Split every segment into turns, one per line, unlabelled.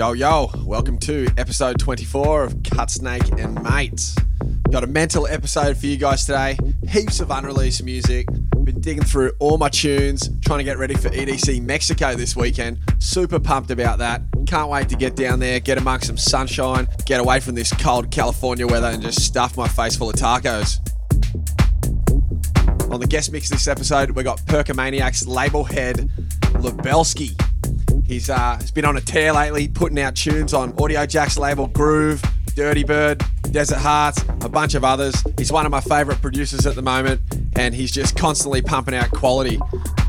Yo, yo, welcome to episode 24 of Cut Snake and Mates. Got a mental episode for you guys today. Heaps of unreleased music. Been digging through all my tunes, trying to get ready for EDC Mexico this weekend. Super pumped about that. Can't wait to get down there, get amongst some sunshine, get away from this cold California weather, and just stuff my face full of tacos. On the guest mix this episode, we got Perkamaniac's label head, Lubelski. He's, uh, he's been on a tear lately, putting out tunes on Audiojack's label Gruuv, Dirty Bird, Desert Hearts, a bunch of others. He's one of my favourite producers at the moment, and he's just constantly pumping out quality.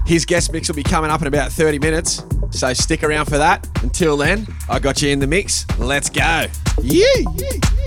His guest mix will be coming up in about 30 minutes, so stick around for that. Until then, I got you in the mix. Let's go. Yeah.
Time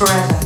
forever.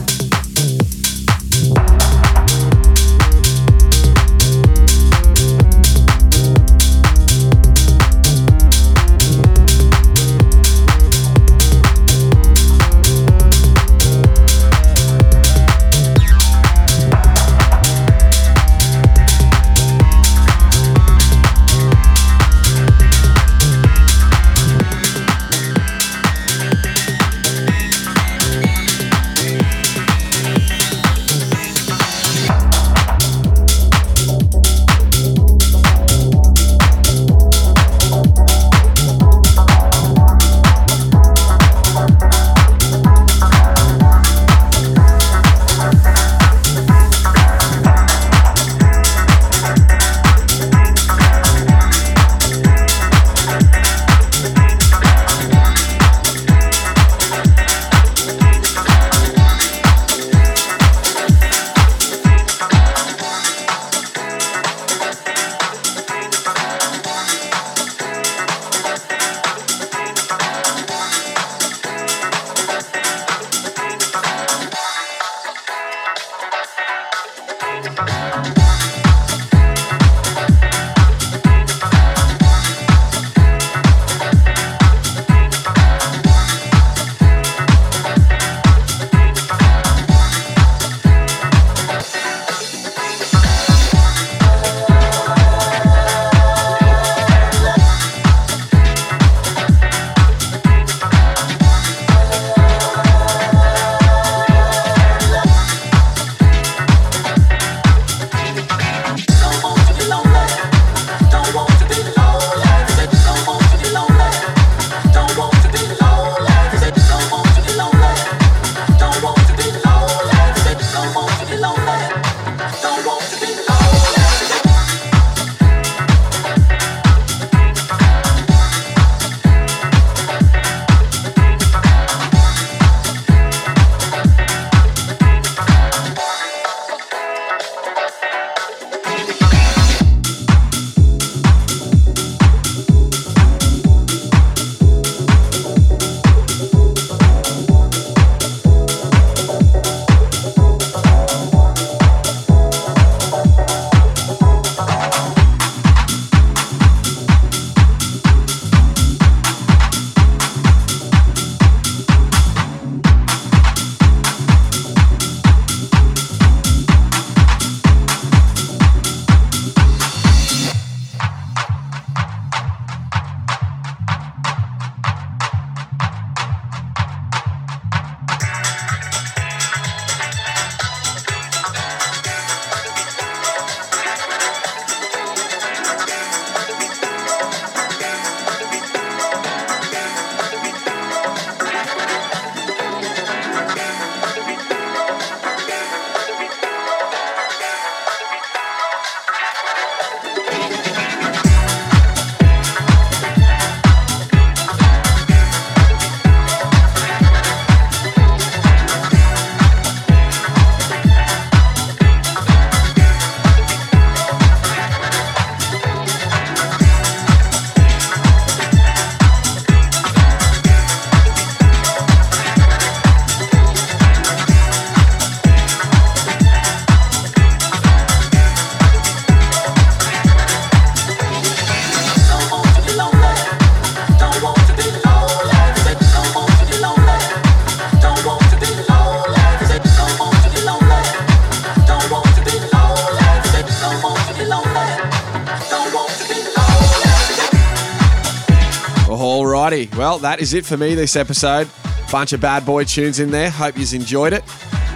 That is it for me this episode. Bunch of bad boy tunes in there. Hope you enjoyed it.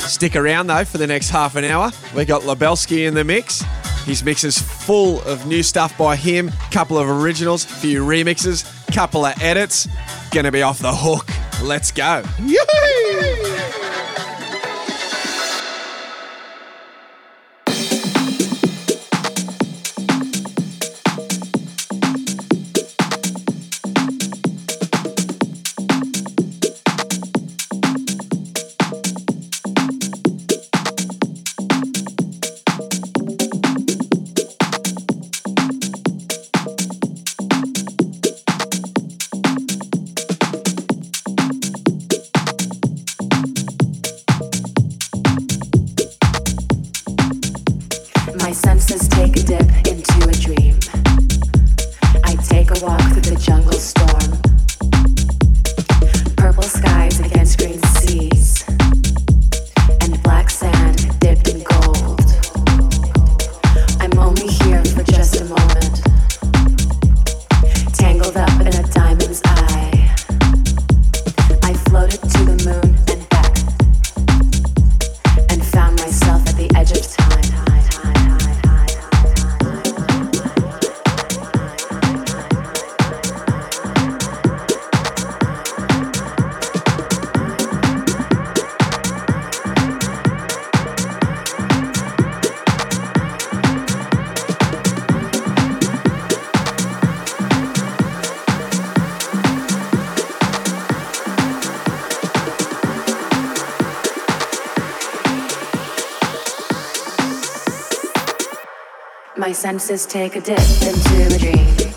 Stick around though for the next half an hour. We got Lubelski in the mix. His mix is full of new stuff by him, couple of originals, few remixes, couple of edits. Gonna be off the hook. Let's go.
My senses take a dip into a dream.